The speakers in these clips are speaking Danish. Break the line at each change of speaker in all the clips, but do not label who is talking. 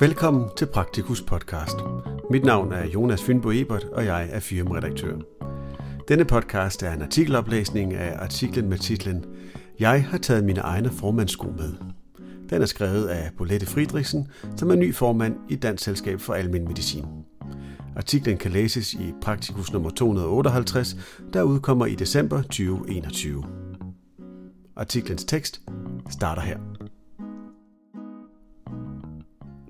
Velkommen til Praktikus podcast. Mit navn er Jonas Fynbo Ebert, og jeg er firmaredaktør. Denne podcast er en artikeloplæsning af artiklen med titlen Jeg har taget mine egne formandssko med. Den er skrevet af Bolette Friedrichsen, som er ny formand i Dansk Selskab for Almen Medicin. Artiklen kan læses i Praktikus nummer 258, der udkommer i december 2021. Artiklens tekst starter her.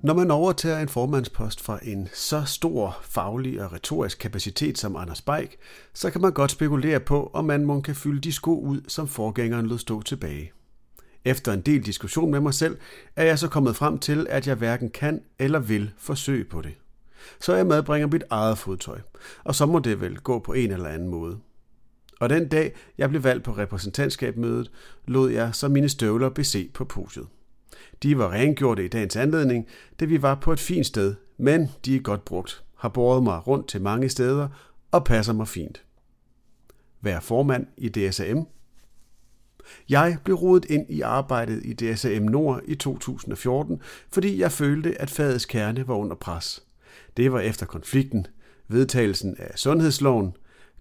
Når man overtager en formandspost fra en så stor faglig og retorisk kapacitet som Anders Beik, så kan man godt spekulere på, om man må kan fylde de sko ud, som forgængeren lod stå tilbage. Efter en del diskussion med mig selv, er jeg så kommet frem til, at jeg hverken kan eller vil forsøge på det. Så jeg medbringer mit eget fodtøj, og så må det vel gå på en eller anden måde. Og den dag, jeg blev valgt på repræsentantskabmødet, lod jeg så mine støvler bese på podiet. De var rengjorte i dagens anledning, da vi var på et fint sted, men de er godt brugt, har båret mig rundt til mange steder og passer mig fint. Vær formand i DSAM. Jeg blev rodet ind i arbejdet i DSAM Nord i 2014, fordi jeg følte, at fagets kerne var under pres. Det var efter konflikten, vedtagelsen af sundhedsloven,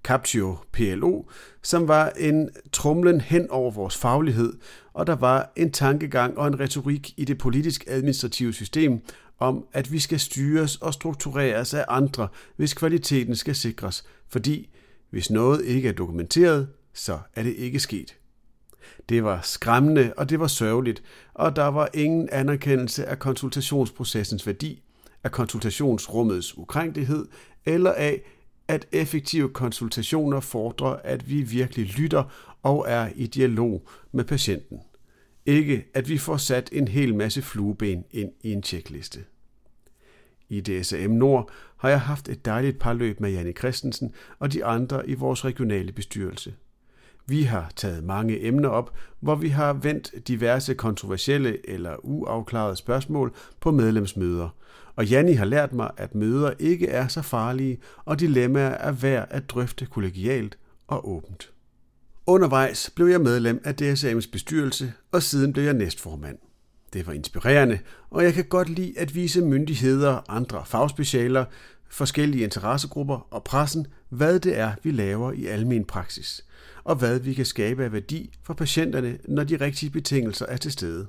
Captio PLO, som var en trumlen hen over vores faglighed, og der var en tankegang og en retorik i det politisk-administrative system om, at vi skal styres og struktureres af andre, hvis kvaliteten skal sikres, fordi hvis noget ikke er dokumenteret, så er det ikke sket. Det var skræmmende, og det var sørgeligt, og der var ingen anerkendelse af konsultationsprocessens værdi, af konsultationsrummets ukrænkelighed eller af, at effektive konsultationer fordrer, at vi virkelig lytter og er i dialog med patienten. Ikke at vi får sat en hel masse flueben ind i en tjekliste. I DSM Nord har jeg haft et dejligt parløb med Janne Christensen og de andre i vores regionale bestyrelse. Vi har taget mange emner op, hvor vi har vendt diverse kontroversielle eller uafklarede spørgsmål på medlemsmøder. Og Janni har lært mig, at møder ikke er så farlige, og dilemmaer er værd at drøfte kollegialt og åbent. Undervejs blev jeg medlem af DSAM's bestyrelse, og siden blev jeg næstformand. Det var inspirerende, og jeg kan godt lide at vise myndigheder, andre fagspecialer, forskellige interessegrupper og pressen, hvad det er, vi laver i almen praksis, og hvad vi kan skabe af værdi for patienterne, når de rigtige betingelser er til stede.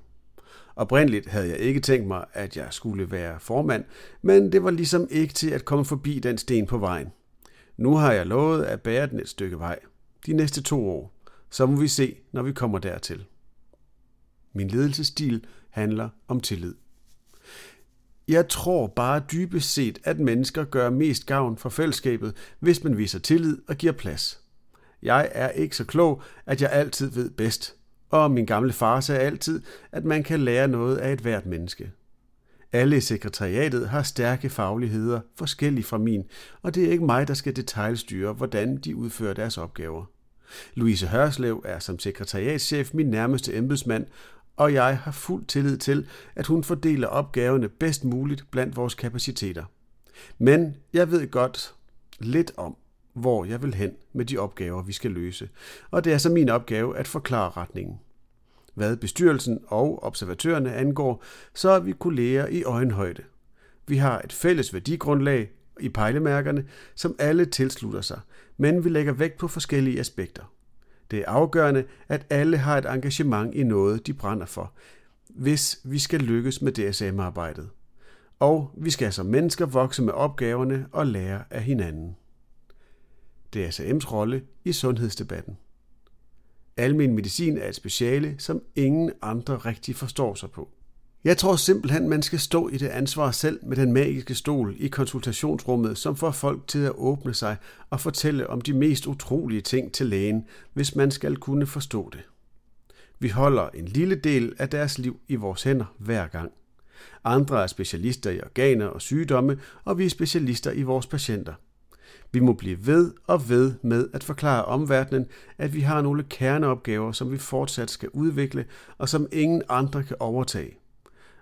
Oprindeligt havde jeg ikke tænkt mig, at jeg skulle være formand, men det var ligesom ikke til at komme forbi den sten på vejen. Nu har jeg lovet at bære den et stykke vej. De næste to år. Så må vi se, når vi kommer dertil. Min ledelsesstil handler om tillid. Jeg tror bare dybest set, at mennesker gør mest gavn for fællesskabet, hvis man viser tillid og giver plads. Jeg er ikke så klog, at jeg altid ved bedst, og min gamle far sagde altid, at man kan lære noget af et hvert menneske. Alle i sekretariatet har stærke fagligheder, forskellige fra min, og det er ikke mig, der skal detaljstyre, hvordan de udfører deres opgaver. Louise Hørslev er som sekretariatschef min nærmeste embedsmand, og jeg har fuld tillid til, at hun fordeler opgaverne bedst muligt blandt vores kapaciteter. Men jeg ved godt lidt om, hvor jeg vil hen med de opgaver, vi skal løse, og det er så min opgave at forklare retningen. Hvad bestyrelsen og observatørerne angår, så er vi kolleger i øjenhøjde. Vi har et fælles værdigrundlag i pejlemærkerne, som alle tilslutter sig, men vi lægger vægt på forskellige aspekter. Det er afgørende, at alle har et engagement i noget, de brænder for, hvis vi skal lykkes med DSM-arbejdet. Og vi skal som mennesker vokse med opgaverne og lære af hinanden. DSM's rolle i sundhedsdebatten. Almen medicin er et speciale, som ingen andre rigtig forstår sig på. Jeg tror simpelthen, man skal stå i det ansvar selv med den magiske stol i konsultationsrummet, som får folk til at åbne sig og fortælle om de mest utrolige ting til lægen, hvis man skal kunne forstå det. Vi holder en lille del af deres liv i vores hænder hver gang. Andre er specialister i organer og sygdomme, og vi er specialister i vores patienter – vi må blive ved og ved med at forklare omverdenen, at vi har nogle kerneopgaver, som vi fortsat skal udvikle, og som ingen andre kan overtage.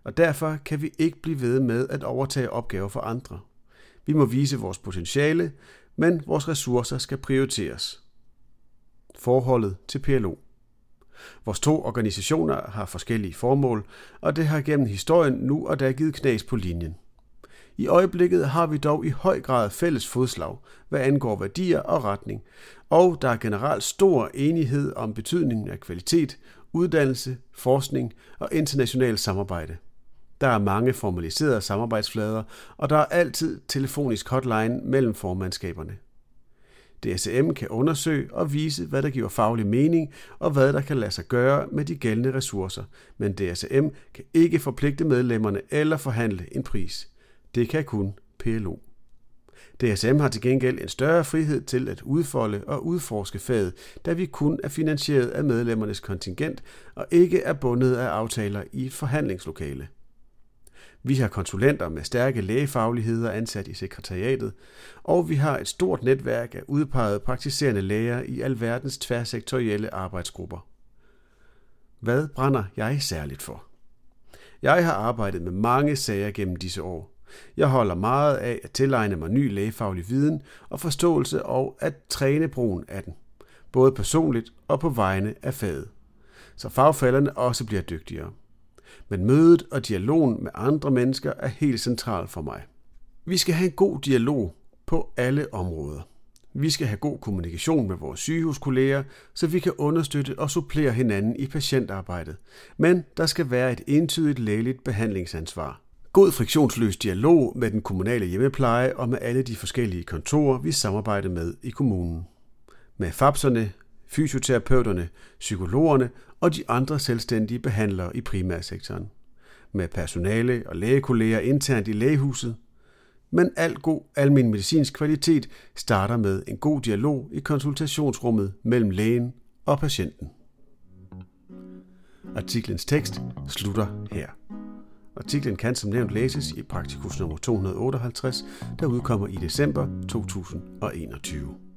Og derfor kan vi ikke blive ved med at overtage opgaver for andre. Vi må vise vores potentiale, men vores ressourcer skal prioriteres. Forholdet til PLO. Vores to organisationer har forskellige formål, og det har gennem historien nu og da givet knas på linjen. I øjeblikket har vi dog i høj grad fælles fodslag, hvad angår værdier og retning, og der er generelt stor enighed om betydningen af kvalitet, uddannelse, forskning og internationalt samarbejde. Der er mange formaliserede samarbejdsflader, og der er altid telefonisk hotline mellem formandskaberne. DSM kan undersøge og vise, hvad der giver faglig mening og hvad der kan lade sig gøre med de gældende ressourcer, men DSM kan ikke forpligte medlemmerne eller forhandle en pris. Det kan kun PLO. DSM har til gengæld en større frihed til at udfolde og udforske faget, da vi kun er finansieret af medlemmernes kontingent og ikke er bundet af aftaler i et forhandlingslokale. Vi har konsulenter med stærke lægefagligheder ansat i sekretariatet, og vi har et stort netværk af udpegede praktiserende læger i alverdens tværsektorielle arbejdsgrupper. Hvad brænder jeg særligt for? Jeg har arbejdet med mange sager gennem disse år. Jeg holder meget af at tilegne mig ny lægefaglig viden og forståelse og at træne brugen af den, både personligt og på vegne af faget, så fagfælderne også bliver dygtigere. Men mødet og dialogen med andre mennesker er helt central for mig. Vi skal have en god dialog på alle områder. Vi skal have god kommunikation med vores sygehuskolleger, så vi kan understøtte og supplere hinanden i patientarbejdet. Men der skal være et entydigt lægeligt behandlingsansvar. God friktionsløs dialog med den kommunale hjemmepleje og med alle de forskellige kontorer, vi samarbejder med i kommunen. Med FAPSerne, fysioterapeuterne, psykologerne og de andre selvstændige behandlere i primærsektoren. Med personale og lægekolleger internt i lægehuset. Men al god almen medicinsk kvalitet starter med en god dialog i konsultationsrummet mellem lægen og patienten. Artiklens tekst slutter her. Artiklen kan som nævnt læses i Praktikus nummer 258, der udkommer i december 2021.